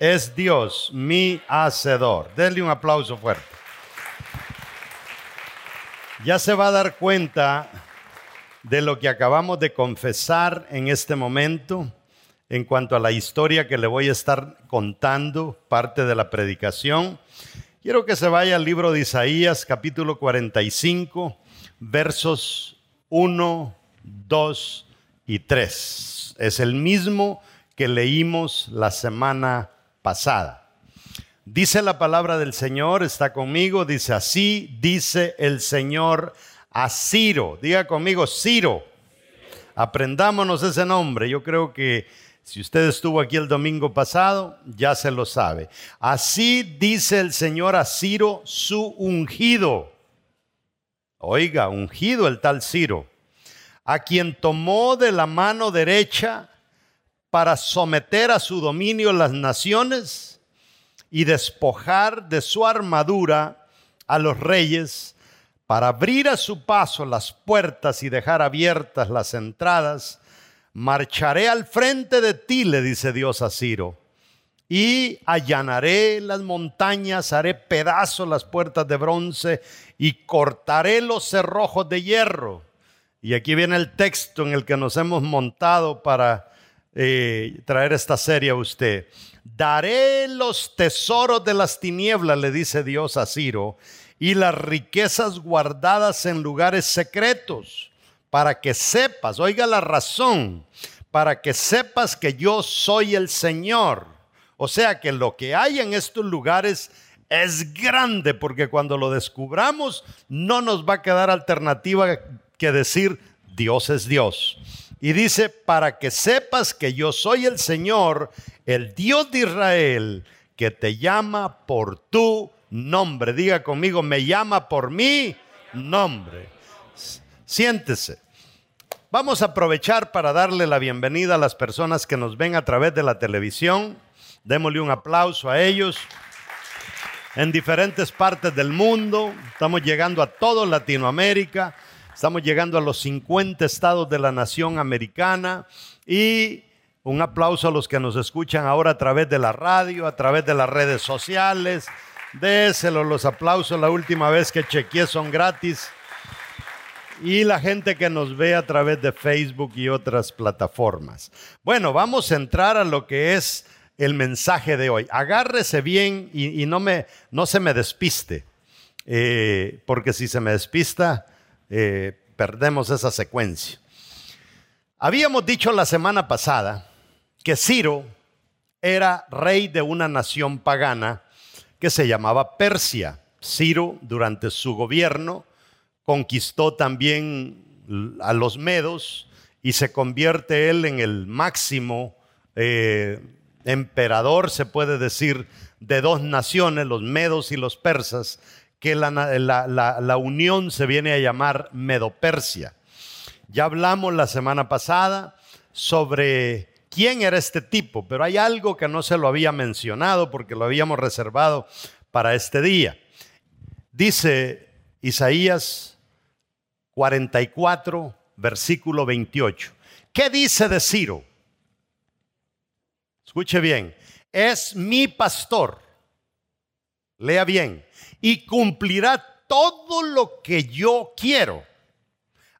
es Dios, mi hacedor. Denle un aplauso fuerte. Ya se va a dar cuenta de lo que acabamos de confesar en este momento en cuanto a la historia que le voy a estar contando, parte de la predicación. Quiero que se vaya al libro de Isaías, capítulo 45, versos 1, 2 y 3. Es el mismo que leímos la semana pasada. Dice la palabra del Señor, está conmigo, dice así, dice el Señor a Ciro. Diga conmigo, Ciro. Aprendámonos ese nombre. Yo creo que si usted estuvo aquí el domingo pasado, ya se lo sabe. Así dice el Señor a Ciro, su ungido. Oiga, ungido el tal Ciro, a quien tomó de la mano derecha para someter a su dominio las naciones y despojar de su armadura a los reyes, para abrir a su paso las puertas y dejar abiertas las entradas Marcharé al frente de ti, le dice Dios a Ciro, y allanaré las montañas, haré pedazos las puertas de bronce y cortaré los cerrojos de hierro. Y aquí viene el texto en el que nos hemos montado para eh, traer esta serie a usted. Daré los tesoros de las tinieblas, le dice Dios a Ciro, y las riquezas guardadas en lugares secretos para que sepas, oiga la razón, para que sepas que yo soy el Señor. O sea que lo que hay en estos lugares es grande, porque cuando lo descubramos no nos va a quedar alternativa que decir Dios es Dios. Y dice, para que sepas que yo soy el Señor, el Dios de Israel, que te llama por tu nombre. Diga conmigo, me llama por mi nombre. Siéntese. Vamos a aprovechar para darle la bienvenida a las personas que nos ven a través de la televisión. Démosle un aplauso a ellos. En diferentes partes del mundo, estamos llegando a toda Latinoamérica, estamos llegando a los 50 estados de la nación americana y un aplauso a los que nos escuchan ahora a través de la radio, a través de las redes sociales. Déselo los aplausos, la última vez que chequeé son gratis y la gente que nos ve a través de Facebook y otras plataformas. Bueno, vamos a entrar a lo que es el mensaje de hoy. Agárrese bien y, no, me, no se me despiste, eh, porque si se me despista, eh, perdemos esa secuencia. Habíamos dicho la semana pasada que Ciro era rey de una nación pagana que se llamaba Persia. Ciro, durante su gobierno, conquistó también a los medos y se convierte él en el máximo eh, emperador, se puede decir, de dos naciones, los medos y los persas, que la, la unión se viene a llamar Medo-Persia. Ya hablamos la semana pasada sobre quién era este tipo, pero hay algo que no se lo había mencionado porque lo habíamos reservado para este día. Dice Isaías 44, versículo 28. ¿Qué dice de Ciro? Escuche bien, es mi pastor. Lea bien. Y cumplirá todo lo que yo quiero.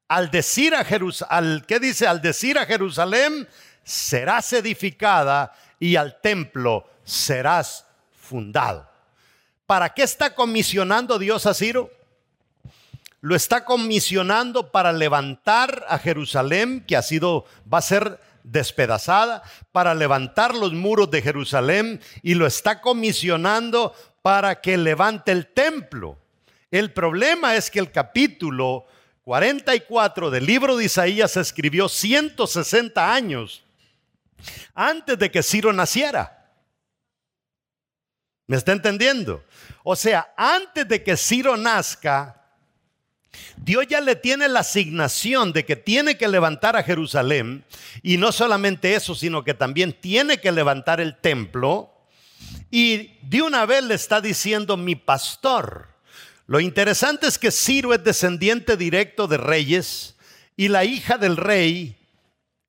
Al decir a Jerusalén, ¿qué dice? Al decir a Jerusalén, serás edificada y al templo serás fundado. ¿Para qué está comisionando Dios a Ciro? lo está comisionando para levantar a Jerusalén, que ha sido, va a ser despedazada, para levantar los muros de Jerusalén y lo está comisionando para que levante el templo. El problema es que el capítulo 44 del libro de Isaías se escribió 160 años antes de que Ciro naciera. ¿Me está entendiendo? O sea, antes de que Ciro nazca, Dios ya le tiene la asignación de que tiene que levantar a Jerusalén y no solamente eso, sino que también tiene que levantar el templo y de una vez le está diciendo mi pastor. Lo interesante es que Ciro es descendiente directo de reyes y la hija del rey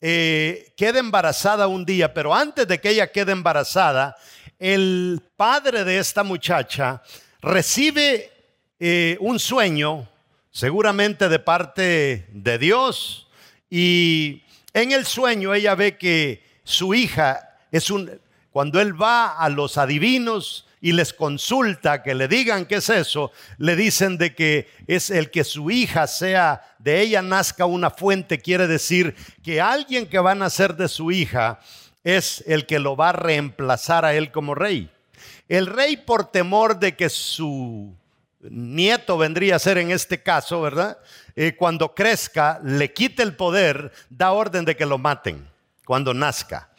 eh, queda embarazada un día, pero antes de que ella quede embarazada, el padre de esta muchacha recibe eh, un sueño seguramente de parte de Dios. Y en el sueño ella ve que su hija es un... Cuando él va a los adivinos y les consulta que le digan qué es eso, le dicen de que es el que su hija sea, de ella nazca una fuente, quiere decir que alguien que va a nacer de su hija es el que lo va a reemplazar a él como rey. El rey por temor de que su nieto vendría a ser en este caso, ¿verdad? Eh, cuando crezca, le quite el poder, da orden de que lo maten cuando nazca.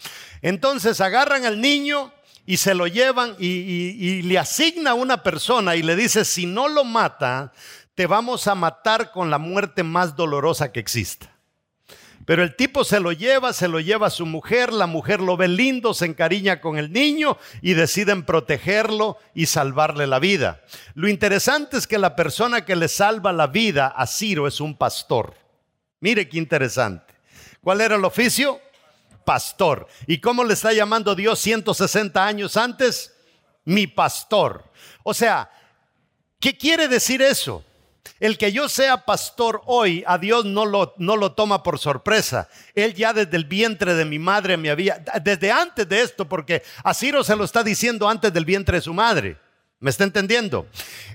Entonces agarran al niño y se lo llevan y, le asigna a una persona y le dice, si no lo mata, te vamos a matar con la muerte más dolorosa que exista. Pero el tipo se lo lleva, se lo lleva a su mujer, la mujer lo ve lindo, se encariña con el niño y deciden protegerlo y salvarle la vida. Lo interesante es que la persona que le salva la vida a Ciro es un pastor. Mire qué interesante. ¿Cuál era el oficio? Pastor. ¿Y cómo le está llamando Dios 160 años antes? Mi pastor. O sea, ¿qué quiere decir eso? El que yo sea pastor hoy, a Dios no lo, no lo toma por sorpresa. Él ya desde el vientre de mi madre me había, desde antes de esto, porque a Ciro se lo está diciendo antes del vientre de su madre. ¿Me está entendiendo?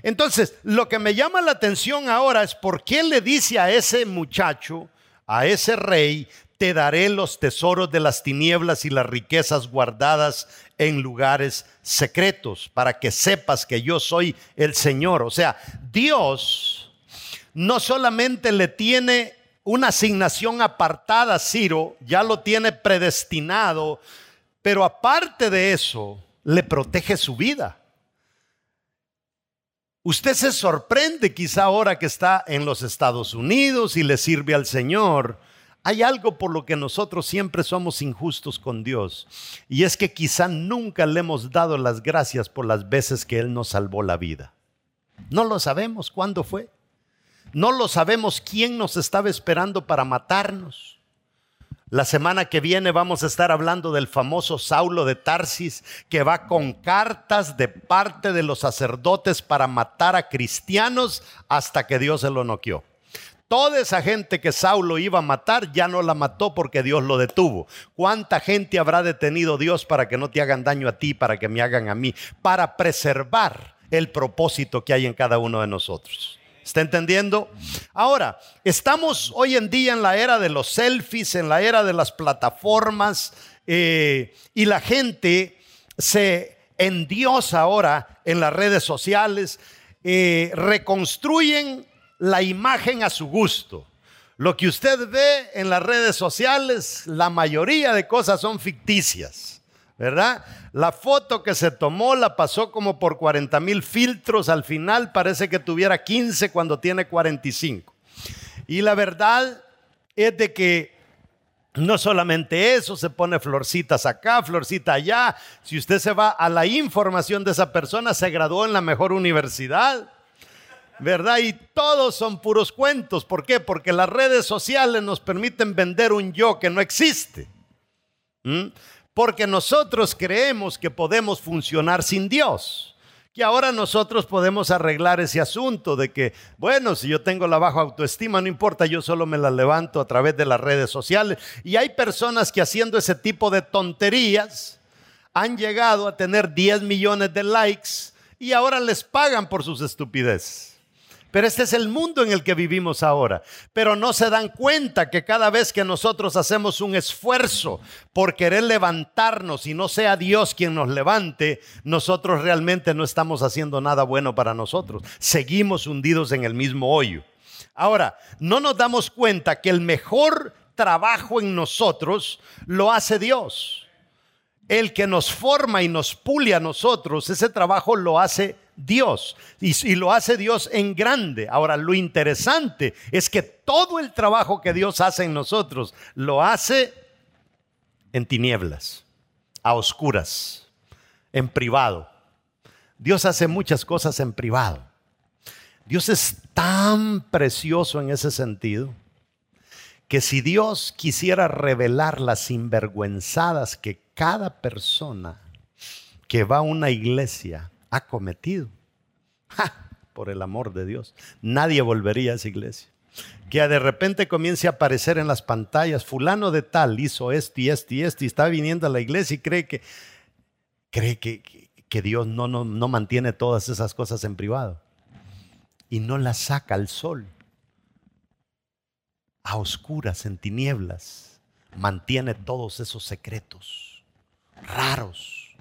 Entonces, lo que me llama la atención ahora es por qué le dice a ese muchacho, a ese rey, te daré los tesoros de las tinieblas y las riquezas guardadas en lugares secretos, para que sepas que yo soy el Señor. O sea, Dios no solamente le tiene una asignación apartada a Ciro, ya lo tiene predestinado, pero aparte de eso, le protege su vida. Usted se sorprende quizá ahora que está en los Estados Unidos y le sirve al Señor, hay algo por lo que nosotros siempre somos injustos con Dios. Y es que quizá nunca le hemos dado las gracias por las veces que Él nos salvó la vida. No lo sabemos cuándo fue. No lo sabemos quién nos estaba esperando para matarnos. La semana que viene vamos a estar hablando del famoso Saulo de Tarsis que va con cartas de parte de los sacerdotes para matar a cristianos hasta que Dios se lo noqueó. Toda esa gente que Saulo iba a matar ya no la mató porque Dios lo detuvo. ¿Cuánta gente habrá detenido Dios para que no te hagan daño a ti, para que me hagan a mí? Para preservar el propósito que hay en cada uno de nosotros. ¿Está entendiendo? Ahora, estamos hoy en día en la era de los selfies, en la era de las plataformas, eh, y la gente se endiosa ahora en las redes sociales, eh, reconstruyen la imagen a su gusto. Lo que usted ve en las redes sociales, la mayoría de cosas son ficticias, ¿verdad? La foto que se tomó la pasó como por 40 mil filtros, al final parece que tuviera 15 cuando tiene 45. Y la verdad es de que no solamente eso, se pone florcitas acá, florcita allá. Si usted se va a la información de esa persona, se graduó en la mejor universidad ¿verdad? Y todos son puros cuentos. ¿Por qué? Porque las redes sociales nos permiten vender un yo que no existe. ¿Mm? Porque nosotros creemos que podemos funcionar sin Dios. Que ahora nosotros podemos arreglar ese asunto de que, bueno, si yo tengo la baja autoestima, no importa, yo solo me la levanto a través de las redes sociales. Y hay personas que haciendo ese tipo de tonterías han llegado a tener 10 millones de likes y ahora les pagan por sus estupideces. Pero este es el mundo en el que vivimos ahora. Pero no se dan cuenta que cada vez que nosotros hacemos un esfuerzo por querer levantarnos y no sea Dios quien nos levante, nosotros realmente no estamos haciendo nada bueno para nosotros. Seguimos hundidos en el mismo hoyo. Ahora, no nos damos cuenta que el mejor trabajo en nosotros lo hace Dios. el que nos forma y nos pule a nosotros, ese trabajo lo hace Dios y, y, lo hace Dios en grande. Ahora, lo interesante es que todo el trabajo que Dios hace en nosotros lo hace en tinieblas, a oscuras, en privado. Dios hace muchas cosas en privado. Dios es tan precioso en ese sentido que si Dios quisiera revelar las sinvergüenzadas que cada persona que va a una iglesia ha cometido, por el amor de Dios, nadie volvería a esa iglesia. Que de repente comience a aparecer en las pantallas, fulano de tal hizo esto y esto y esto y está viniendo a la iglesia y cree que, cree que, que Dios no, no, no mantiene todas esas cosas en privado y no las saca al sol, a oscuras, en tinieblas, mantiene todos esos secretos raros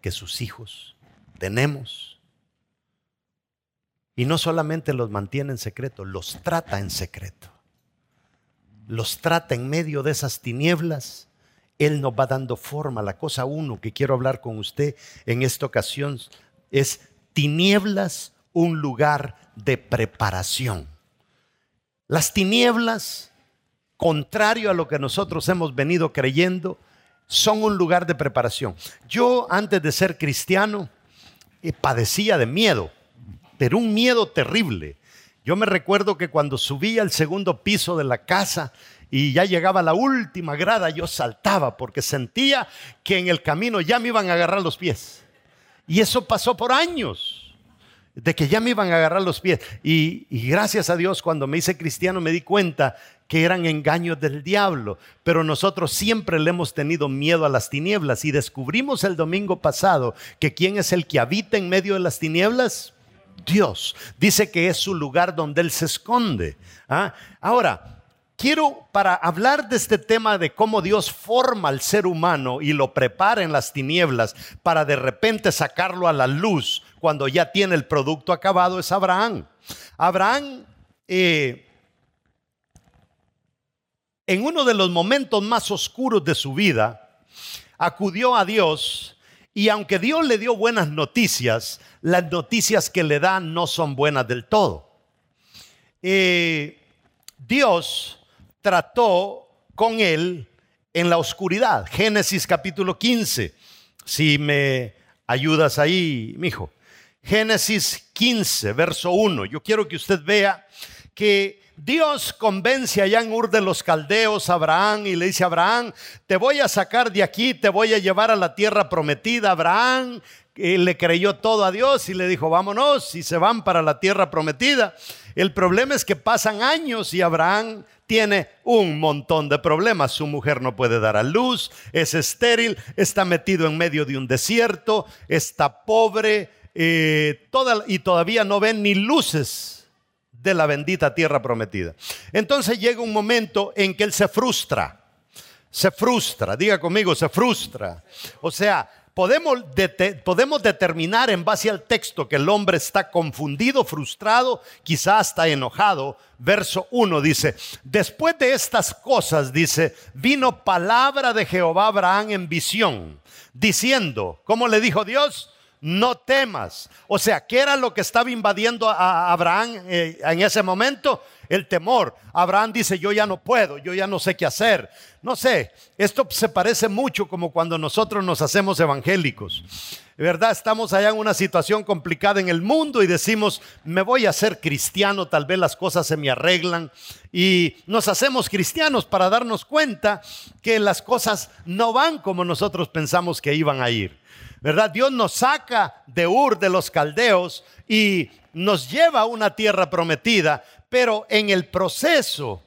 que sus hijos tenemos. Y no solamente los mantiene en secreto, los trata en secreto. Los trata en medio de esas tinieblas él nos va dando forma. La cosa uno que quiero hablar con usted en esta ocasión es tinieblas, un lugar de preparación. Las tinieblas, contrario a lo que nosotros hemos venido creyendo, son un lugar de preparación. Yo antes de ser cristiano padecía de miedo, pero un miedo terrible. Yo me recuerdo que cuando subía al segundo piso de la casa, y ya llegaba la última grada, yo saltaba porque sentía que en el camino ya me iban a agarrar los pies. Y eso pasó por años, de que ya me iban a agarrar los pies. Y, y gracias a Dios, cuando me hice cristiano, me di cuenta que eran engaños del diablo. Pero nosotros siempre le hemos tenido miedo a las tinieblas y descubrimos el domingo pasado que quién es el que habita en medio de las tinieblas. Dios. Dice que es su lugar donde Él se esconde. ¿Ah? Ahora, quiero para hablar de este tema de cómo Dios forma al ser humano y lo prepara en las tinieblas para de repente sacarlo a la luz cuando ya tiene el producto acabado es Abraham. Abraham eh, en uno de los momentos más oscuros de su vida acudió a Dios y aunque Dios le dio buenas noticias, las noticias que le da no son buenas del todo. Eh, Dios trató con él en la oscuridad. Génesis capítulo 15. Si me ayudas ahí, mi hijo. Génesis 15, verso 1. Yo quiero que usted vea que Dios convence allá en Ur de los Caldeos a Abraham y le dice Abraham, te voy a sacar de aquí, te voy a llevar a la tierra prometida. Abraham le creyó todo a Dios y le dijo, vámonos, y se van para la tierra prometida. El problema es que pasan años y Abraham tiene un montón de problemas. Su mujer no puede dar a luz, es estéril, está metido en medio de un desierto, está pobre eh, y todavía no ven ni luces de la bendita tierra prometida. Entonces llega un momento en que él se frustra. Se frustra, diga conmigo, se frustra. O sea, podemos, podemos determinar en base al texto que el hombre está confundido, frustrado, quizá hasta enojado. Verso 1 dice, después de estas cosas, dice, vino palabra de Jehová Abraham en visión, diciendo, ¿cómo le dijo Dios? No temas. O sea, ¿qué era lo que estaba invadiendo a Abraham eh, en ese momento? El temor. Abraham dice, yo ya no puedo, yo ya no sé qué hacer. No sé, esto se parece mucho como cuando nosotros nos hacemos evangélicos. ¿Verdad? Estamos allá en una situación complicada en el mundo y decimos, me voy a hacer cristiano, tal vez las cosas se me arreglan. Y nos hacemos cristianos para darnos cuenta que las cosas no van como nosotros pensamos que iban a ir. ¿Verdad? Dios nos saca de Ur de los caldeos y nos lleva a una tierra prometida, pero en el proceso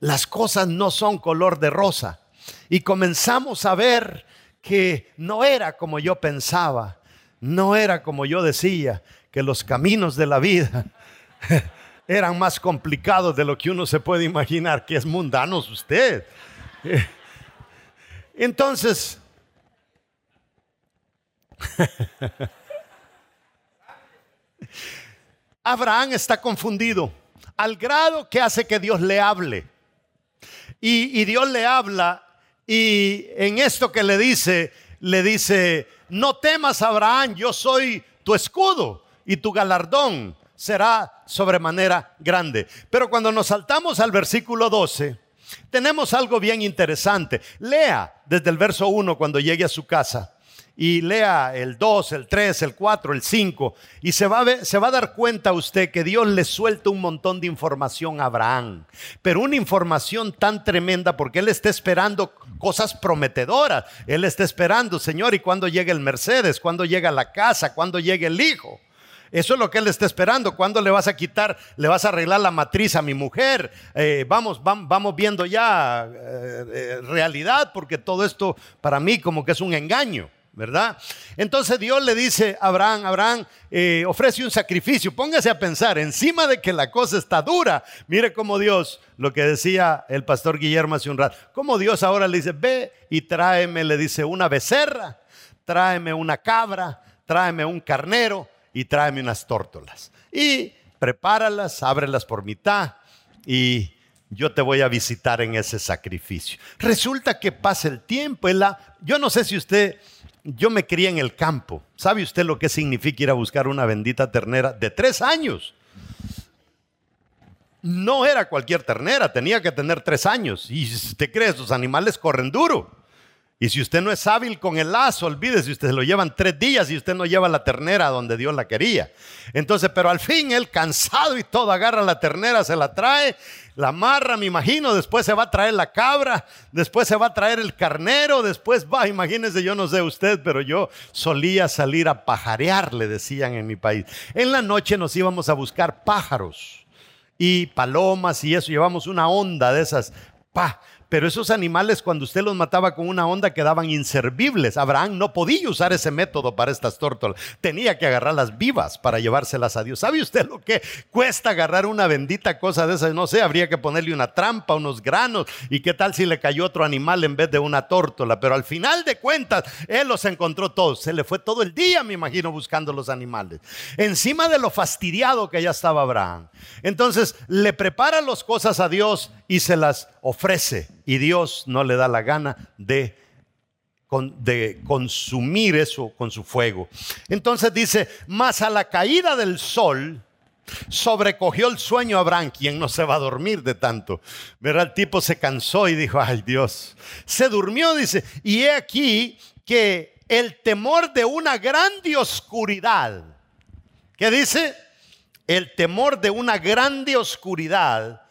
las cosas no son color de rosa. Y comenzamos a ver que no era como yo pensaba, no era como yo decía, que los caminos de la vida eran más complicados de lo que uno se puede imaginar, que es mundano usted. Entonces, Abraham está confundido al grado que hace que Dios le hable. Y, Dios le habla y en esto que le dice, le dice, no temas Abraham, yo soy tu escudo y tu galardón será sobremanera grande. Pero cuando nos saltamos al versículo 12, tenemos algo bien interesante. Lea desde el verso 1 cuando llegue a su casa y lea el 2, el 3, el 4, el 5 y se va, a dar cuenta usted que Dios le suelta un montón de información a Abraham, pero una información tan tremenda porque él está esperando cosas prometedoras, él está esperando, Señor, ¿y cuándo llega el Mercedes? ¿Cuándo llega la casa? ¿Cuándo llega el hijo? Eso es lo que él está esperando. ¿Cuándo le vas a quitar, le vas a arreglar la matriz a mi mujer? Eh, vamos, vamos, vamos, viendo ya eh, eh, realidad, porque todo esto para mí como que es un engaño. ¿Verdad? Entonces Dios le dice a Abraham, Abraham, eh, ofrece un sacrificio, póngase a pensar, encima de que la cosa está dura, mire cómo Dios, lo que decía el pastor Guillermo hace un rato, cómo Dios ahora le dice, ve y tráeme, le dice, una becerra, tráeme una cabra, tráeme un carnero y tráeme unas tórtolas. Y prepáralas, ábrelas por mitad y yo te voy a visitar en ese sacrificio. Resulta que pasa el tiempo, yo no sé si usted yo me crié en el campo. ¿Sabe usted lo que significa ir a buscar una bendita ternera de tres años? No era cualquier ternera, tenía que tener tres años. Y si usted cree, esos animales corren duro. Y si usted no es hábil con el lazo, olvídese, usted lo llevan tres días y usted no lleva la ternera donde Dios la quería. Entonces, pero al fin él cansado y todo agarra la ternera, se la trae, la amarra, me imagino, después se va a traer la cabra, después se va a traer el carnero, después va, imagínese, yo no sé usted, pero yo solía salir a pajarear, le decían en mi país. En la noche nos íbamos a buscar pájaros y palomas y eso, llevamos una onda de esas, pa, pero esos animales cuando usted los mataba con una onda quedaban inservibles. Abraham no podía usar ese método para estas tórtolas. Tenía que agarrarlas vivas para llevárselas a Dios. ¿Sabe usted lo que cuesta agarrar una bendita cosa de esas? No sé, habría que ponerle una trampa, unos granos. ¿Y qué tal si le cayó otro animal en vez de una tórtola? Pero al final de cuentas, él los encontró todos. Se le fue todo el día, me imagino, buscando los animales. Encima de lo fastidiado que ya estaba Abraham. Entonces le prepara las cosas a Dios y se las ofrece y Dios no le da la gana de, de consumir eso con su fuego. Entonces dice, más a la caída del sol, sobrecogió el sueño a Abraham, quien no se va a dormir de tanto. Verá, el tipo se cansó y dijo, ay Dios, se durmió, dice, y he aquí que el temor de una grande oscuridad, ¿qué dice? El temor de una grande oscuridad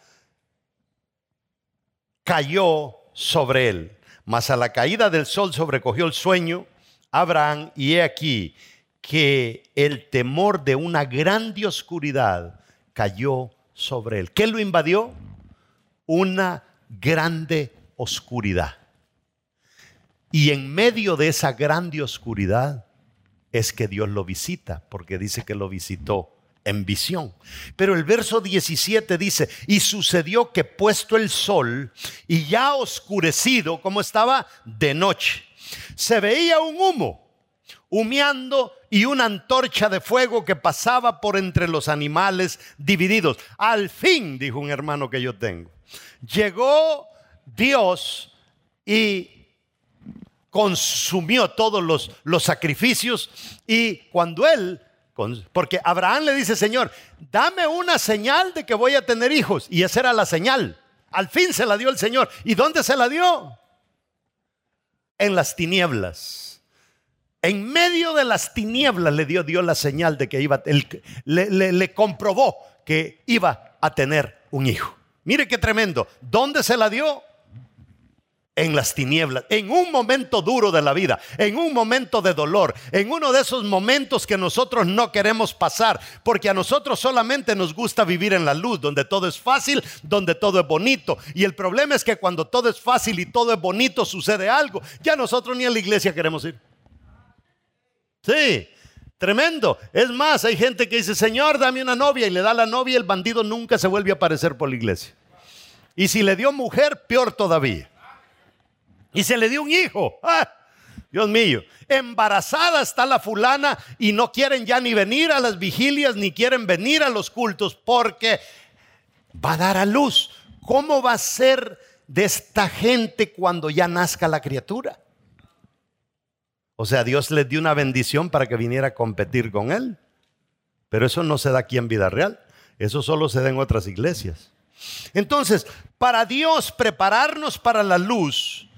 cayó sobre él. Mas a la caída del sol sobrecogió el sueño Abraham y he aquí que el temor de una grande oscuridad cayó sobre él. ¿Qué lo invadió? Una grande oscuridad. Y en medio de esa grande oscuridad es que Dios lo visita, porque dice que lo visitó en visión. Pero el verso 17 dice, y sucedió que puesto el sol y ya oscurecido, como estaba de noche, se veía un humo humeando y una antorcha de fuego que pasaba por entre los animales divididos. Al fin, dijo un hermano que yo tengo, llegó Dios y consumió todos los, los sacrificios y cuando él porque Abraham le dice, Señor, dame una señal de que voy a tener hijos. Y esa era la señal. Al fin se la dio el Señor. ¿Y dónde se la dio? En las tinieblas. En medio de las tinieblas le dio Dios la señal de que iba, le, le comprobó que iba a tener un hijo. Mire qué tremendo. ¿Dónde se la dio? En las tinieblas, en un momento duro de la vida, en un momento de dolor, en uno de esos momentos que nosotros no queremos pasar, porque a nosotros solamente nos gusta vivir en la luz, donde todo es fácil, donde todo es bonito. Y el problema es que cuando todo es fácil y todo es bonito, sucede algo. Ya nosotros ni a la iglesia queremos ir. Sí, tremendo. Es más, hay gente que dice, Señor, dame una novia y le da la novia y el bandido nunca se vuelve a aparecer por la iglesia. Y si le dio mujer, peor todavía. Y se le dio un hijo. ¡Ah! Dios mío, embarazada está la fulana y no quieren ya ni venir a las vigilias ni quieren venir a los cultos porque va a dar a luz. ¿Cómo va a ser de esta gente cuando ya nazca la criatura? O sea, Dios les dio una bendición para que viniera a competir con Él. Pero eso no se da aquí en vida real. Eso solo se da en otras iglesias. Entonces, para Dios prepararnos para la luz,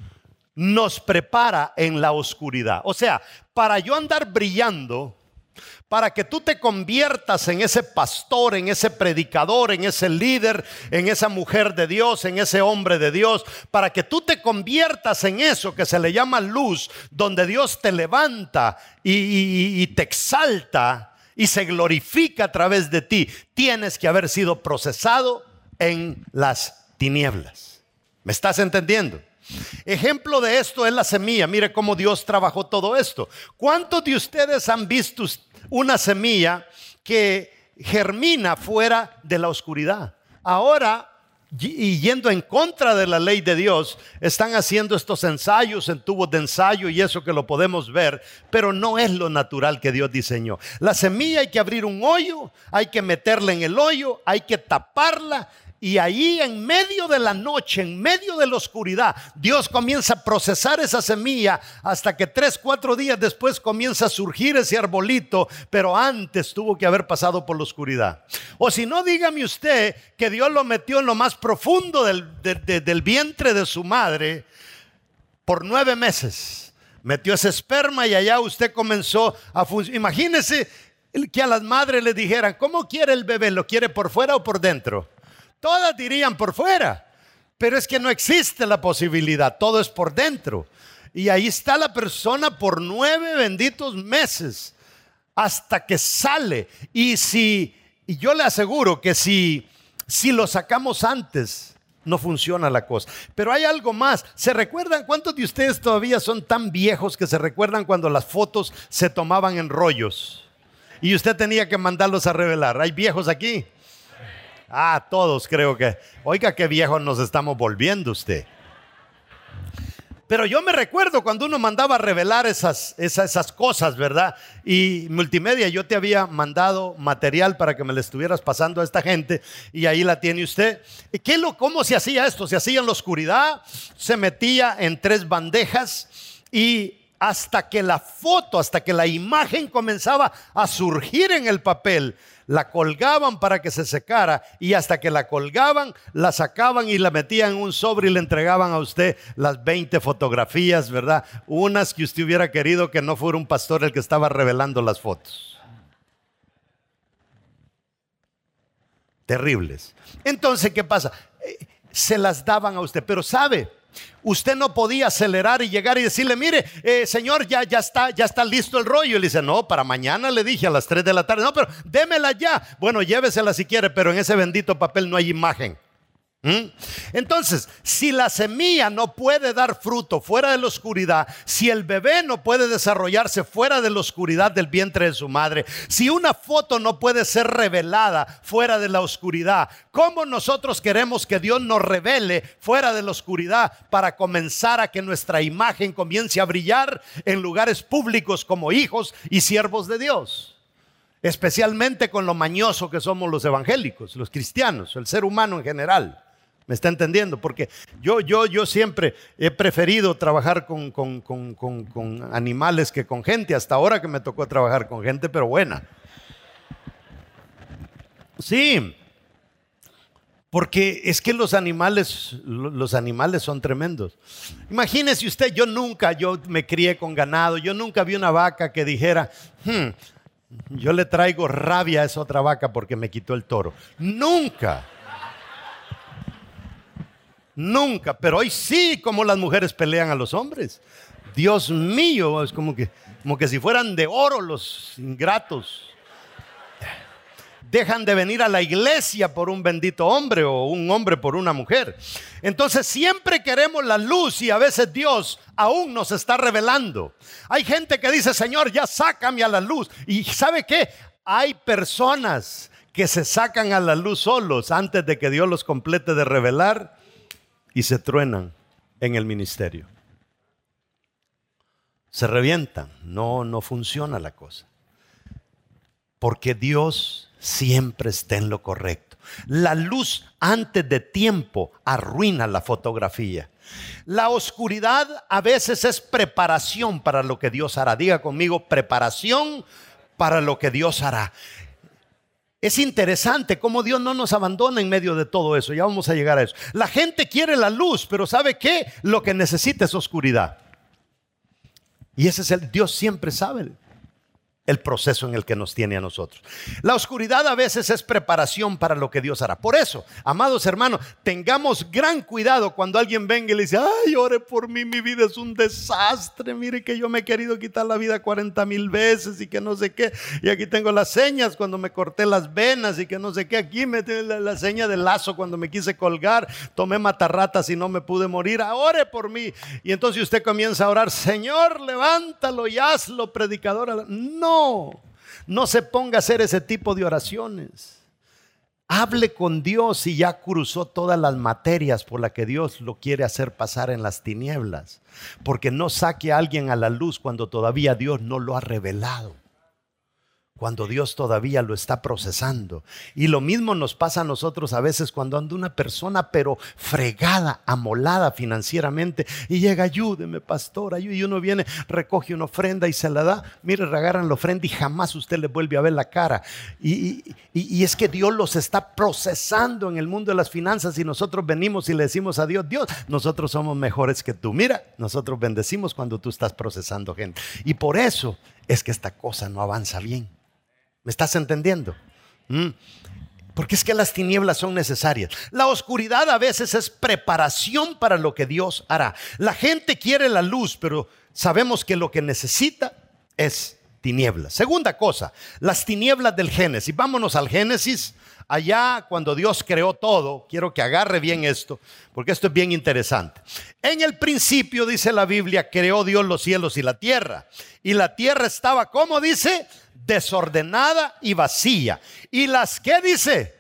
nos prepara en la oscuridad. O sea, para yo andar brillando, para que tú te conviertas en ese pastor, en ese predicador, en ese líder, en esa mujer de Dios, en ese hombre de Dios, para que tú te conviertas en eso que se le llama luz, donde Dios te levanta y, te exalta y se glorifica a través de ti, tienes que haber sido procesado en las tinieblas. ¿Me estás entendiendo? Ejemplo de esto es la semilla. Mire cómo Dios trabajó todo esto. ¿Cuántos de ustedes han visto una semilla que germina fuera de la oscuridad? Ahora, y yendo en contra de la ley de Dios, están haciendo estos ensayos en tubos de ensayo y eso que lo podemos ver, pero no es lo natural que Dios diseñó. La semilla hay que abrir un hoyo, hay que meterla en el hoyo, hay que taparla y ahí en medio de la noche, en medio de la oscuridad, Dios comienza a procesar esa semilla hasta que tres, cuatro días después comienza a surgir ese arbolito, pero antes tuvo que haber pasado por la oscuridad. O si no, dígame usted que Dios lo metió en lo más profundo del, vientre de su madre por nueve meses. Metió ese esperma y allá usted comenzó a funcionar. Imagínese que a las madres le dijeran, ¿cómo quiere el bebé? ¿Lo quiere por fuera o por dentro? Todas dirían por fuera, pero es que no existe la posibilidad, todo es por dentro. Y ahí está la persona por nueve benditos meses hasta que sale. Y si, y yo le aseguro que si, si lo sacamos antes, no funciona la cosa. Pero hay algo más. ¿Se recuerdan cuántos de ustedes todavía son tan viejos que se recuerdan cuando las fotos se tomaban en rollos? Y usted tenía que mandarlos a revelar. ¿Hay viejos aquí? Ah, todos creo que. Oiga, qué viejos nos estamos volviendo usted. Pero yo me recuerdo cuando uno mandaba revelar esas, esas, cosas, ¿verdad? Y multimedia, yo te había mandado material para que me le estuvieras pasando a esta gente y ahí la tiene usted. ¿Qué lo, ¿Cómo se hacía esto? Se hacía en la oscuridad, se metía en tres bandejas y hasta que la foto, hasta que la imagen comenzaba a surgir en el papel, la colgaban para que se secara y hasta que la colgaban, la sacaban y la metían en un sobre y le entregaban a usted las 20 fotografías, ¿verdad? Unas que usted hubiera querido que no fuera un pastor el que estaba revelando las fotos. Terribles. Entonces, ¿qué pasa? Eh, se las daban a usted, pero ¿sabe? Usted no podía acelerar y llegar y decirle, mire, eh, señor, ya, ya, está, ya está listo el rollo. Y le dice, no, para mañana le dije a las 3 de la tarde. No, pero démela ya. Bueno, llévesela si quiere, pero en ese bendito papel no hay imagen. ¿Mm? Entonces, si la semilla no puede dar fruto fuera de la oscuridad, si el bebé no puede desarrollarse fuera de la oscuridad del vientre de su madre, si una foto no puede ser revelada fuera de la oscuridad, ¿cómo nosotros queremos que Dios nos revele fuera de la oscuridad para comenzar a que nuestra imagen comience a brillar en lugares públicos como hijos y siervos de Dios? Especialmente con lo mañoso que somos los evangélicos, los cristianos, el ser humano en general. ¿Me está entendiendo? Porque yo, yo, yo siempre he preferido trabajar con, con, animales que con gente, hasta ahora que me tocó trabajar con gente, pero buena. Sí, porque es que los animales, los animales son tremendos. Imagínese usted, yo nunca, yo me crié con ganado, yo nunca vi una vaca que dijera, hmm, yo le traigo rabia a esa otra vaca porque me quitó el toro. Nunca. Nunca, pero hoy sí como las mujeres pelean a los hombres. Dios mío, es como que, como que si fueran de oro los ingratos. Dejan de venir a la iglesia por un bendito hombre o un hombre por una mujer. Entonces siempre queremos la luz y a veces Dios aún nos está revelando. Hay gente que dice, Señor, ya sácame a la luz. Y ¿sabe qué? Hay personas que se sacan a la luz solos antes de que Dios los complete de revelar y se truenan en el ministerio. Se revientan, no, no funciona la cosa. Porque Dios siempre está en lo correcto. La luz antes de tiempo arruina la fotografía. La oscuridad a veces es preparación para lo que Dios hará. Diga conmigo, preparación para lo que Dios hará. Es interesante cómo Dios no nos abandona en medio de todo eso. Ya vamos a llegar a eso. La gente quiere la luz, pero ¿sabe qué? Lo que necesita es oscuridad. Y ese es el Dios siempre sabe el proceso en el que nos tiene a nosotros. La oscuridad a veces es preparación para lo que Dios hará. Por eso, amados hermanos, tengamos gran cuidado cuando alguien venga y le dice, ay, ore por mí, mi vida es un desastre, mire que yo me he querido quitar la vida 40 mil veces y que no sé qué, y aquí tengo las señas cuando me corté las venas y que no sé qué, aquí me la, la seña del lazo cuando me quise colgar, tomé matarratas y no me pude morir, ah, ore por mí. Y entonces usted comienza a orar, Señor, levántalo y hazlo, predicador. No no, se ponga a hacer ese tipo de oraciones. Hable con Dios y ya cruzó todas las materias por las que Dios lo quiere hacer pasar en las tinieblas. Porque no saque a alguien a la luz cuando todavía Dios no lo ha revelado cuando Dios todavía lo está procesando. Y lo mismo nos pasa a nosotros a veces cuando anda una persona pero fregada, amolada financieramente y llega, ayúdeme pastor, y uno viene, recoge una ofrenda y se la da, mire, regaran la ofrenda y jamás usted le vuelve a ver la cara. Y, y es que Dios los está procesando en el mundo de las finanzas y nosotros venimos y le decimos a Dios, Dios, nosotros somos mejores que tú. Mira, nosotros bendecimos cuando tú estás procesando gente. Y por eso es que esta cosa no avanza bien. ¿Me estás entendiendo? Mm. Porque es que las tinieblas son necesarias. La oscuridad a veces es preparación para lo que Dios hará. La gente quiere la luz, pero sabemos que lo que necesita es tinieblas. Segunda cosa, las tinieblas del Génesis. Vámonos al Génesis. Allá cuando Dios creó todo, quiero que agarre bien esto, porque esto es bien interesante. En el principio, dice la Biblia, creó Dios los cielos y la tierra. Y la tierra estaba, ¿cómo dice? desordenada y vacía. ¿Y las qué dice?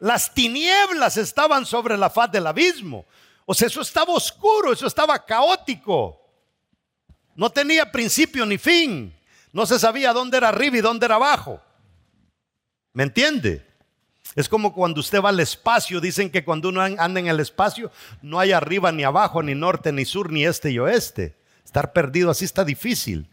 Las tinieblas estaban sobre la faz del abismo. O sea, eso estaba oscuro, eso estaba caótico. No tenía principio ni fin. No se sabía dónde era arriba y dónde era abajo. ¿Me entiende? Es como cuando usted va al espacio, dicen que cuando uno anda en el espacio no hay arriba ni abajo, ni norte, ni sur, ni este y oeste. Estar perdido así está difícil.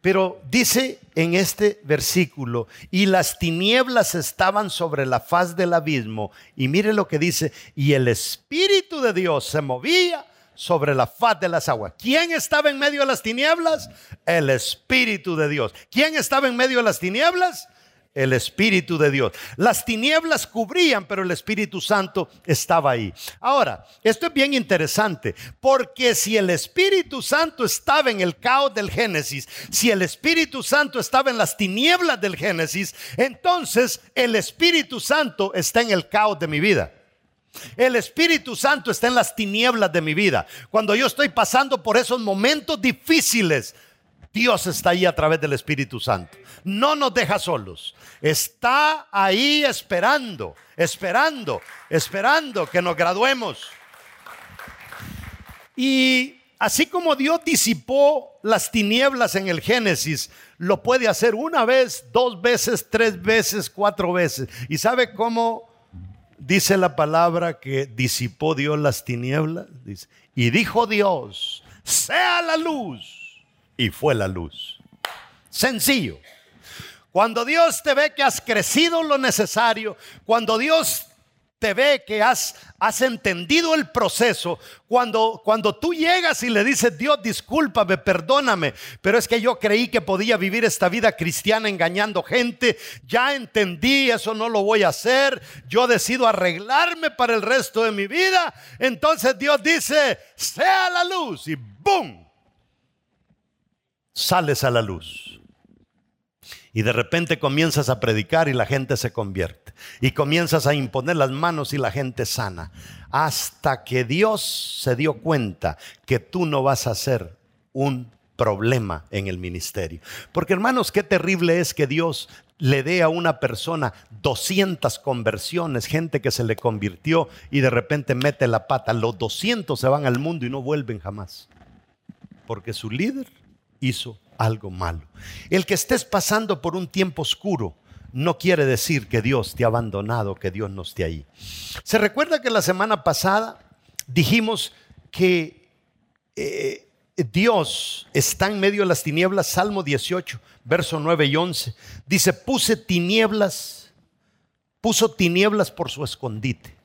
Pero dice en este versículo, y las tinieblas estaban sobre la faz del abismo, y mire lo que dice, y el Espíritu de Dios se movía sobre la faz de las aguas. ¿Quién estaba en medio de las tinieblas? El Espíritu de Dios. ¿Quién estaba en medio de las tinieblas? El Espíritu de Dios. Las tinieblas cubrían, pero el Espíritu Santo estaba ahí. Ahora, esto es bien interesante, porque si el Espíritu Santo estaba en el caos del Génesis, si el Espíritu Santo estaba en las tinieblas del Génesis, entonces el Espíritu Santo está en el caos de mi vida. El Espíritu Santo está en las tinieblas de mi vida. Cuando yo estoy pasando por esos momentos difíciles, Dios está ahí a través del Espíritu Santo. No nos deja solos. Está ahí esperando, esperando, esperando que nos graduemos. Y así como Dios disipó las tinieblas en el Génesis, lo puede hacer una vez, dos veces, tres veces, cuatro veces. ¿Y sabe cómo dice la palabra que disipó Dios las tinieblas? Dice, y dijo Dios, sea la luz y fue la luz. Sencillo. Cuando Dios te ve que has crecido lo necesario, cuando Dios te ve que has, has entendido el proceso, cuando, cuando tú llegas y le dices, Dios, discúlpame, perdóname, pero es que yo creí que podía vivir esta vida cristiana engañando gente, ya entendí, eso no lo voy a hacer, yo decido arreglarme para el resto de mi vida, entonces Dios dice, sea la luz y ¡boom! sales a la luz. Y de repente comienzas a predicar y la gente se convierte. Y comienzas a imponer las manos y la gente sana. Hasta que Dios se dio cuenta que tú no vas a ser un problema en el ministerio. Porque hermanos, qué terrible es que Dios le dé a una persona 200 conversiones, gente que se le convirtió y de repente mete la pata. Los 200 se van al mundo y no vuelven jamás. Porque su líder hizo algo malo. El que estés pasando por un tiempo oscuro, no quiere decir que Dios te ha abandonado, que Dios no esté ahí. Se recuerda que la semana pasada dijimos que eh, Dios está en medio de las tinieblas, Salmo 18, verso 9 y 11. Dice, puse tinieblas, puso tinieblas por su escondite.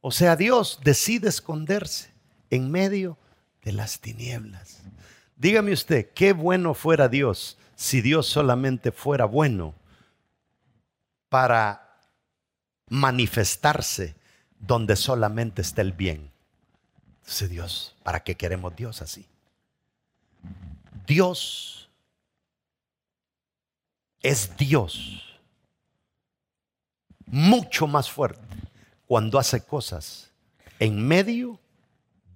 O sea, Dios decide esconderse en medio de las tinieblas. Dígame usted, qué bueno fuera Dios si Dios solamente fuera bueno para manifestarse donde solamente está el bien. Dice Dios, ¿para qué queremos Dios así? Dios es Dios mucho más fuerte cuando hace cosas en medio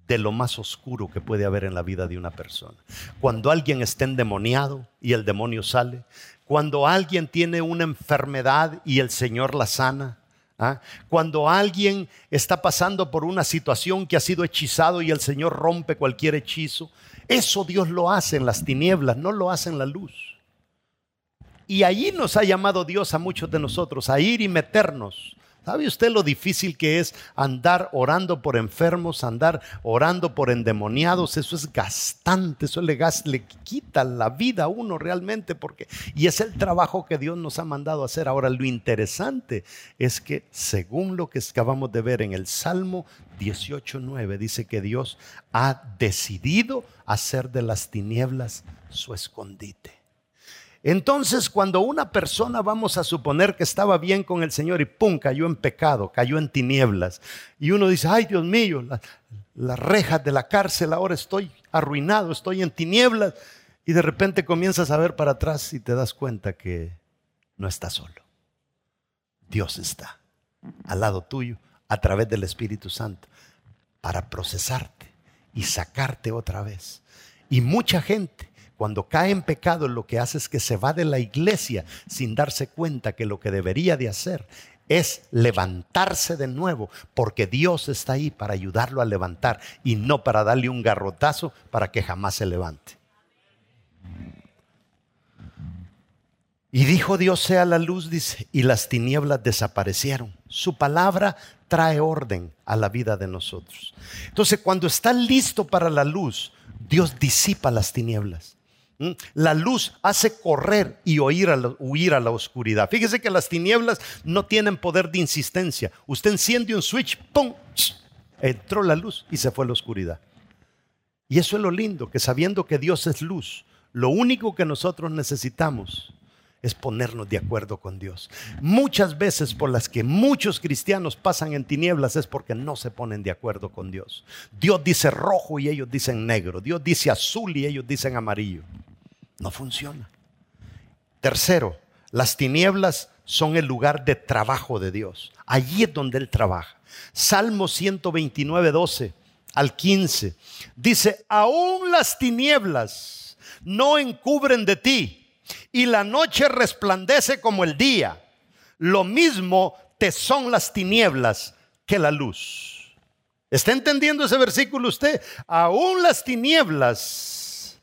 de lo más oscuro que puede haber en la vida de una persona. Cuando alguien está endemoniado y el demonio sale, cuando alguien tiene una enfermedad y el Señor la sana, ¿ah? cuando alguien está pasando por una situación que ha sido hechizado y el Señor rompe cualquier hechizo, eso Dios lo hace en las tinieblas, no lo hace en la luz. Y allí nos ha llamado Dios a muchos de nosotros a ir y meternos ¿Sabe usted lo difícil que es andar orando por enfermos, andar orando por endemoniados? Eso es gastante, eso le, le quita la vida a uno realmente, porque, y es el trabajo que Dios nos ha mandado a hacer. Ahora, lo interesante es que según lo que acabamos de ver en el Salmo 18.9, dice que Dios ha decidido hacer de las tinieblas su escondite. Entonces, cuando una persona vamos a suponer que estaba bien con el Señor y pum, cayó en pecado, cayó en tinieblas, y uno dice, ay Dios mío, las rejas de la cárcel, ahora estoy arruinado, estoy en tinieblas, y de repente comienzas a ver para atrás y te das cuenta que no estás solo. Dios está al lado tuyo a través del Espíritu Santo para procesarte y sacarte otra vez. Y mucha gente cuando cae en pecado, lo que hace es que se va de la iglesia sin darse cuenta que lo que debería de hacer es levantarse de nuevo, porque Dios está ahí para ayudarlo a levantar y no para darle un garrotazo para que jamás se levante. Y dijo Dios sea la luz, dice, y las tinieblas desaparecieron. Su palabra trae orden a la vida de nosotros. Entonces, cuando está listo para la luz, Dios disipa las tinieblas. La luz hace correr y huir a la oscuridad. Fíjese que las tinieblas no tienen poder de insistencia. Usted enciende un switch, ¡pum! Entró la luz y se fue la oscuridad. Y eso es lo lindo, que sabiendo que Dios es luz, lo único que nosotros necesitamos es ponernos de acuerdo con Dios. Muchas veces por las que muchos cristianos pasan en tinieblas es porque no se ponen de acuerdo con Dios. Dios dice rojo y ellos dicen negro. Dios dice azul y ellos dicen amarillo. No funciona. Tercero, las tinieblas son el lugar de trabajo de Dios. Allí es donde Él trabaja. Salmo 129, 12 al 15. Dice, aún las tinieblas no encubren de ti y la noche resplandece como el día. Lo mismo te son las tinieblas que la luz. ¿Está entendiendo ese versículo usted? Aún las tinieblas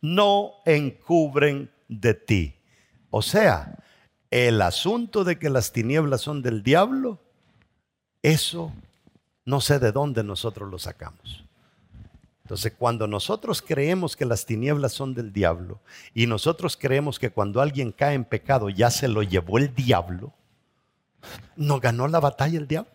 no encubren de ti. O sea, el asunto de que las tinieblas son del diablo, eso no sé de dónde nosotros lo sacamos. Entonces, cuando nosotros creemos que las tinieblas son del diablo y nosotros creemos que cuando alguien cae en pecado ya se lo llevó el diablo, no ganó la batalla el diablo.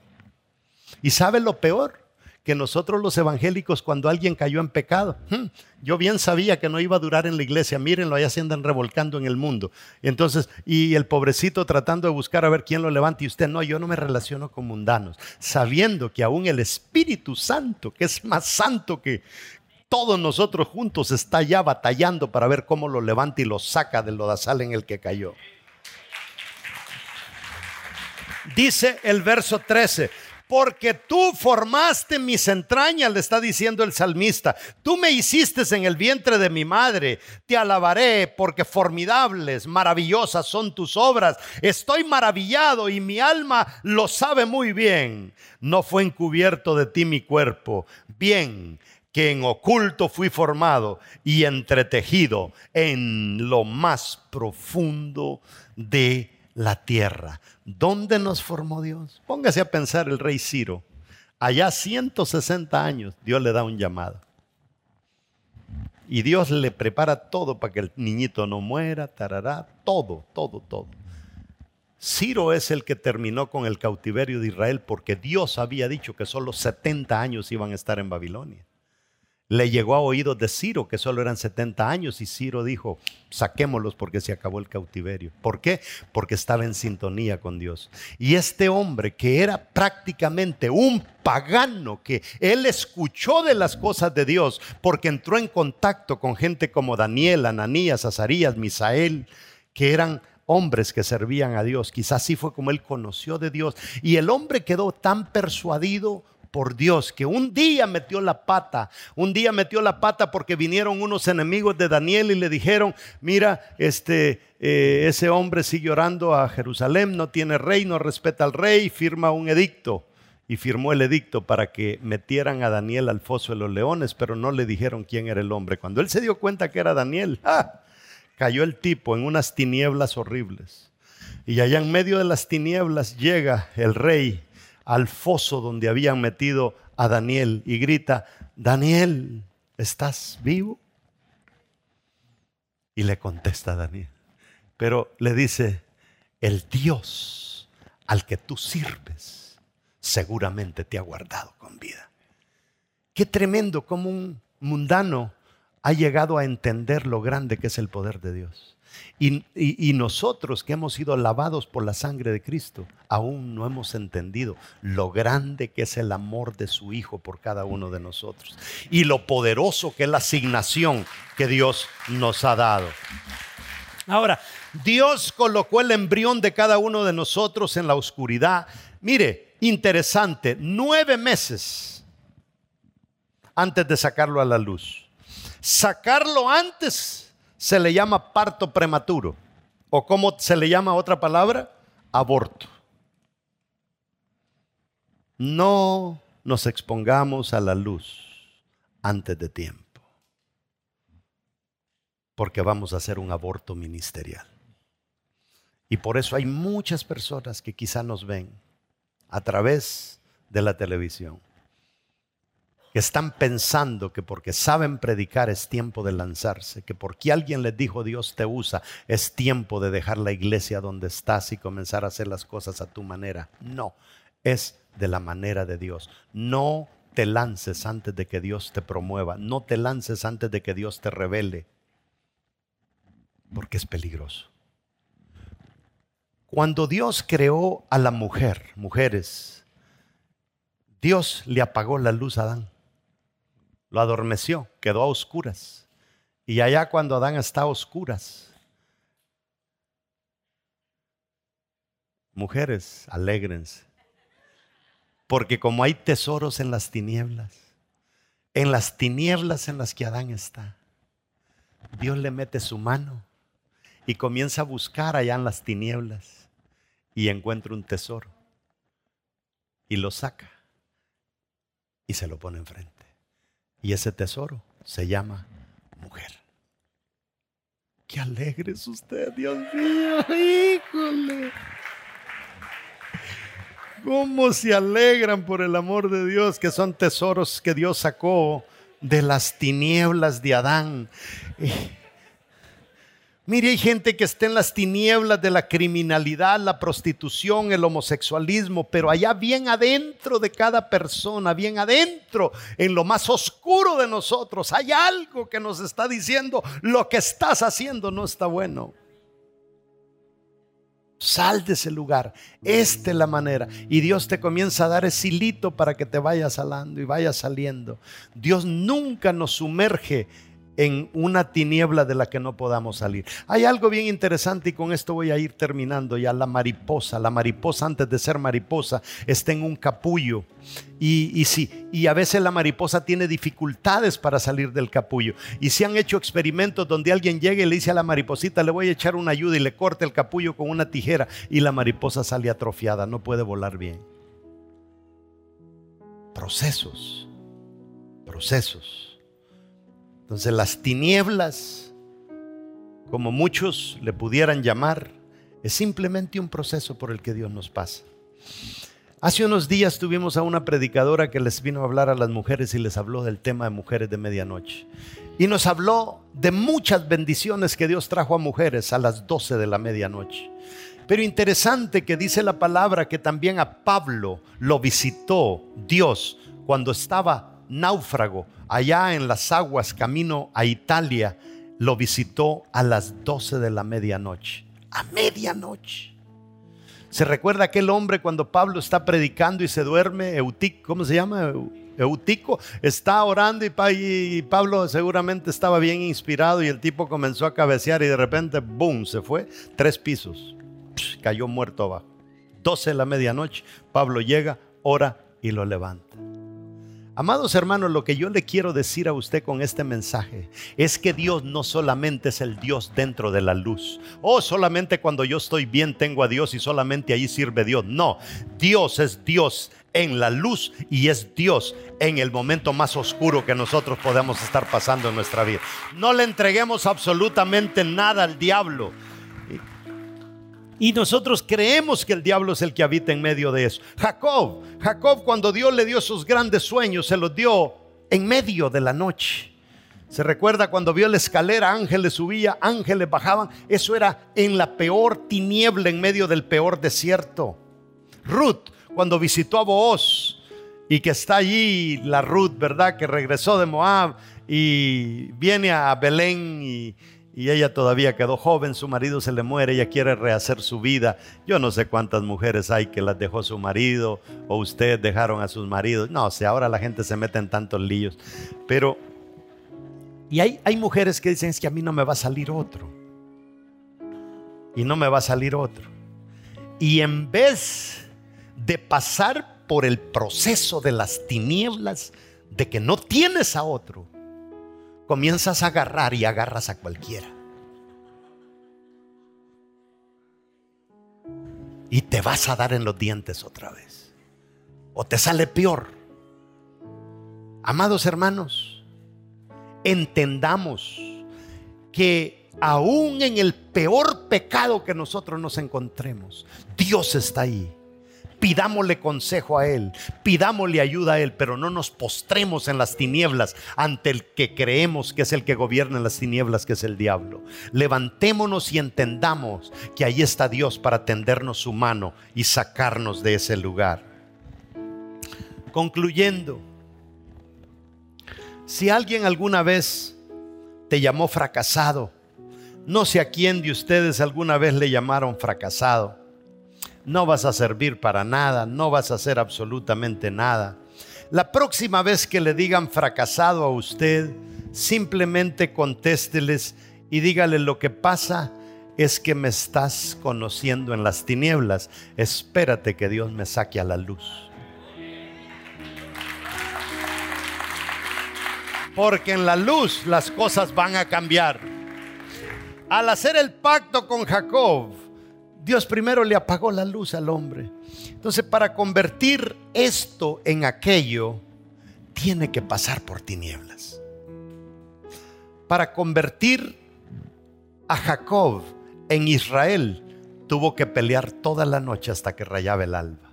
¿Y sabe lo peor? Que nosotros los evangélicos cuando alguien cayó en pecado, hmm, yo bien sabía que no iba a durar en la iglesia, mírenlo, allá se andan revolcando en el mundo. Entonces, y el pobrecito tratando de buscar a ver quién lo levante y usted, no, yo no me relaciono con mundanos, sabiendo que aún el Espíritu Santo, que es más santo que todos nosotros juntos, está ya batallando para ver cómo lo levanta y lo saca del lodazal en el que cayó. Dice el verso 13, porque tú formaste mis entrañas, le está diciendo el salmista. Tú me hiciste en el vientre de mi madre. Te alabaré porque formidables, maravillosas son tus obras. Estoy maravillado y mi alma lo sabe muy bien. No fue encubierto de ti mi cuerpo. Bien que en oculto fui formado y entretejido en lo más profundo de la tierra. ¿Dónde nos formó Dios? Póngase a pensar el rey Ciro. Allá 160 años Dios le da un llamado. Y Dios le prepara todo para que el niñito no muera, tarará, todo, todo, todo. Ciro es el que terminó con el cautiverio de Israel porque Dios había dicho que solo 70 años iban a estar en Babilonia le llegó a oídos de Ciro, que solo eran 70 años, y Ciro dijo, saquémoslos porque se acabó el cautiverio. ¿Por qué? Porque estaba en sintonía con Dios. Y este hombre, que era prácticamente un pagano, que él escuchó de las cosas de Dios, porque entró en contacto con gente como Daniel, Ananías, Azarías, Misael, que eran hombres que servían a Dios. Quizás así fue como él conoció de Dios. Y el hombre quedó tan persuadido por Dios, que un día metió la pata, un día metió la pata porque vinieron unos enemigos de Daniel y le dijeron, mira, este, eh, ese hombre sigue orando a Jerusalén, no tiene rey, no respeta al rey, firma un edicto. Y firmó el edicto para que metieran a Daniel al foso de los leones, pero no le dijeron quién era el hombre. Cuando él se dio cuenta que era Daniel, ¡ah! cayó el tipo en unas tinieblas horribles. Y allá en medio de las tinieblas llega el rey al foso donde habían metido a Daniel y grita, Daniel, ¿estás vivo? Y le contesta Daniel. Pero le dice, el Dios al que tú sirves seguramente te ha guardado con vida. Qué tremendo como un mundano ha llegado a entender lo grande que es el poder de Dios. Y, nosotros que hemos sido lavados por la sangre de Cristo, aún no hemos entendido lo grande que es el amor de su Hijo por cada uno de nosotros. Y lo poderoso que es la asignación que Dios nos ha dado. Ahora, Dios colocó el embrión de cada uno de nosotros en la oscuridad. Mire, interesante, nueve meses antes de sacarlo a la luz. Sacarlo antes se le llama parto prematuro. ¿O cómo se le llama otra palabra? Aborto. No nos expongamos a la luz antes de tiempo, porque vamos a hacer un aborto ministerial. Y por eso hay muchas personas que quizá nos ven a través de la televisión que están pensando que porque saben predicar es tiempo de lanzarse, que porque alguien les dijo Dios te usa, es tiempo de dejar la iglesia donde estás y comenzar a hacer las cosas a tu manera. No, es de la manera de Dios. No te lances antes de que Dios te promueva, no te lances antes de que Dios te revele, porque es peligroso. Cuando Dios creó a la mujer, mujeres, Dios le apagó la luz a Adán lo adormeció, quedó a oscuras. Y allá cuando Adán está a oscuras, mujeres, alégrense. Porque como hay tesoros en las tinieblas, en las tinieblas en las que Adán está, Dios le mete su mano y comienza a buscar allá en las tinieblas y encuentra un tesoro y lo saca y se lo pone enfrente. Y ese tesoro se llama mujer. Qué alegre es usted, Dios mío, híjole. ¿Cómo se alegran por el amor de Dios, que son tesoros que Dios sacó de las tinieblas de Adán? Mire, hay gente que está en las tinieblas de la criminalidad, la prostitución, el homosexualismo, pero allá bien adentro de cada persona, bien adentro, en lo más oscuro de nosotros, hay algo que nos está diciendo, lo que estás haciendo no está bueno. Sal de ese lugar. Esta es la manera. Y Dios te comienza a dar ese hilito para que te vayas salando y vayas saliendo. Dios nunca nos sumerge en una tiniebla de la que no podamos salir. Hay algo bien interesante y con esto voy a ir terminando ya. La mariposa, la mariposa antes de ser mariposa está en un capullo. Y, y sí, y a veces la mariposa tiene dificultades para salir del capullo. Y se han hecho experimentos donde alguien llega y le dice a la mariposita, le voy a echar una ayuda y le corta el capullo con una tijera y la mariposa sale atrofiada, no puede volar bien. Procesos, procesos. Entonces las tinieblas, como muchos le pudieran llamar, Es simplemente un proceso por el que Dios nos pasa. Hace unos días tuvimos a una predicadora que les vino a hablar a las mujeres y les habló del tema de mujeres de medianoche. Y nos habló de muchas bendiciones que Dios trajo a mujeres a las 12 de la medianoche. Pero interesante que dice la palabra que también a Pablo lo visitó Dios cuando estaba náufrago allá en las aguas camino a Italia. Lo visitó a las 12 de la medianoche. A medianoche. ¿Se recuerda aquel hombre cuando Pablo está predicando y se duerme? Eutico, ¿cómo se llama? Eutico está orando y, Pablo seguramente estaba bien inspirado y el tipo comenzó a cabecear y de repente, ¡boom!, se fue tres pisos. cayó muerto abajo. 12 de la medianoche, Pablo llega, ora y lo levanta. Amados hermanos, lo que yo le quiero decir a usted con este mensaje es que Dios no solamente es el Dios dentro de la luz. Oh, solamente cuando yo estoy bien tengo a Dios y solamente ahí sirve Dios. No, Dios es Dios en la luz y es Dios en el momento más oscuro que nosotros podemos estar pasando en nuestra vida. No le entreguemos absolutamente nada al diablo. Y nosotros creemos que el diablo es el que habita en medio de eso. Jacob, Jacob cuando Dios le dio sus grandes sueños, se los dio en medio de la noche. Se recuerda cuando vio la escalera, ángeles subían, ángeles bajaban. Eso era en la peor tiniebla, en medio del peor desierto. Ruth, cuando visitó a Booz y que está allí la Ruth, ¿verdad? Que regresó de Moab y viene a Belén y, y ella todavía quedó joven, su marido se le muere, ella quiere rehacer su vida. Yo no sé cuántas mujeres hay que las dejó su marido o ustedes dejaron a sus maridos. No sé, ahora la gente se mete en tantos líos. Pero, y hay, hay mujeres que dicen es que a mí no me va a salir otro. Y no me va a salir otro. Y en vez de pasar por el proceso de las tinieblas, de que no tienes a otro, comienzas a agarrar y agarras a cualquiera. Y te vas a dar en los dientes otra vez. O te sale peor. Amados hermanos, entendamos que aún en el peor pecado que nosotros nos encontremos, Dios está ahí pidámosle consejo a Él, pidámosle ayuda a Él, pero no nos postremos en las tinieblas ante el que creemos que es el que gobierna en las tinieblas, que es el diablo. Levantémonos y entendamos que ahí está Dios para tendernos su mano y sacarnos de ese lugar. Concluyendo, si alguien alguna vez te llamó fracasado, no sé a quién de ustedes alguna vez le llamaron fracasado no vas a servir para nada, no vas a hacer absolutamente nada. La próxima vez que le digan fracasado a usted, simplemente contésteles y dígale lo que pasa es que me estás conociendo en las tinieblas. Espérate que Dios me saque a la luz. Porque en la luz las cosas van a cambiar. Al hacer el pacto con Jacob, Dios primero le apagó la luz al hombre. Entonces, para convertir esto en aquello, tiene que pasar por tinieblas. Para convertir a Jacob en Israel, tuvo que pelear toda la noche hasta que rayaba el alba.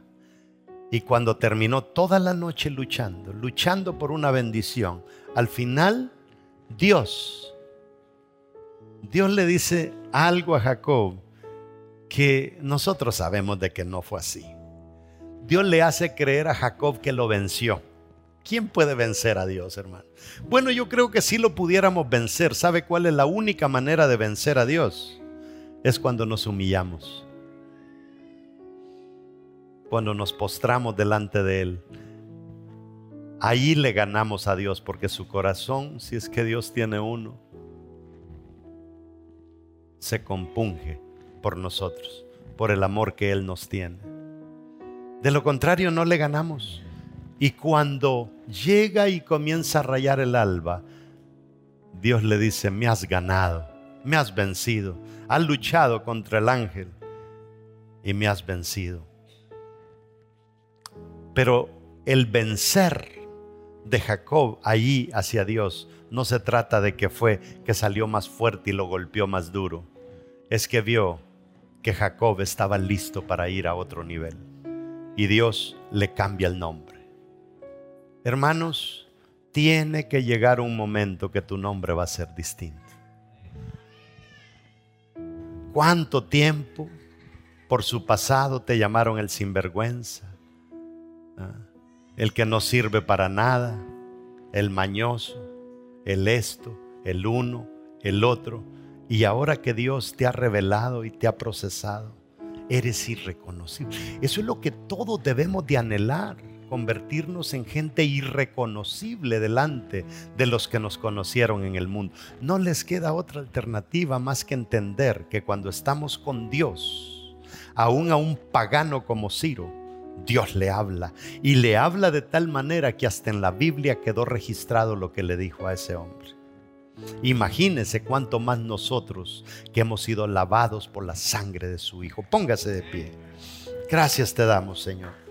Y cuando terminó toda la noche luchando, luchando por una bendición, al final Dios, Dios le dice algo a Jacob que nosotros sabemos de que no fue así. Dios le hace creer a Jacob que lo venció. ¿Quién puede vencer a Dios, hermano? Bueno, yo creo que si lo pudiéramos vencer. ¿Sabe cuál es la única manera de vencer a Dios? Es cuando nos humillamos. Cuando nos postramos delante de Él. Ahí le ganamos a Dios porque su corazón, si es que Dios tiene uno, se compunge por nosotros, por el amor que Él nos tiene. De lo contrario, no le ganamos. Y cuando llega y comienza a rayar el alba, Dios le dice, me has ganado, me has vencido, has luchado contra el ángel y me has vencido. Pero el vencer de Jacob allí hacia Dios no se trata de que fue que salió más fuerte y lo golpeó más duro. Es que vio que Jacob estaba listo para ir a otro nivel. Y Dios le cambia el nombre. Hermanos, tiene que llegar un momento que tu nombre va a ser distinto. ¿Cuánto tiempo por su pasado te llamaron el sinvergüenza? ¿Ah? El que no sirve para nada, el mañoso, el esto, el uno, el otro. Y ahora que Dios te ha revelado y te ha procesado, eres irreconocible. Eso es lo que todos debemos de anhelar convertirnos en gente irreconocible delante de los que nos conocieron en el mundo. No les queda otra alternativa más que entender que cuando estamos con Dios, aún a un pagano como Ciro, Dios le habla y le habla de tal manera que hasta en la Biblia quedó registrado lo que le dijo a ese hombre. Imagínese cuánto más nosotros que hemos sido lavados por la sangre de su Hijo. Póngase de pie. Gracias te damos, Señor.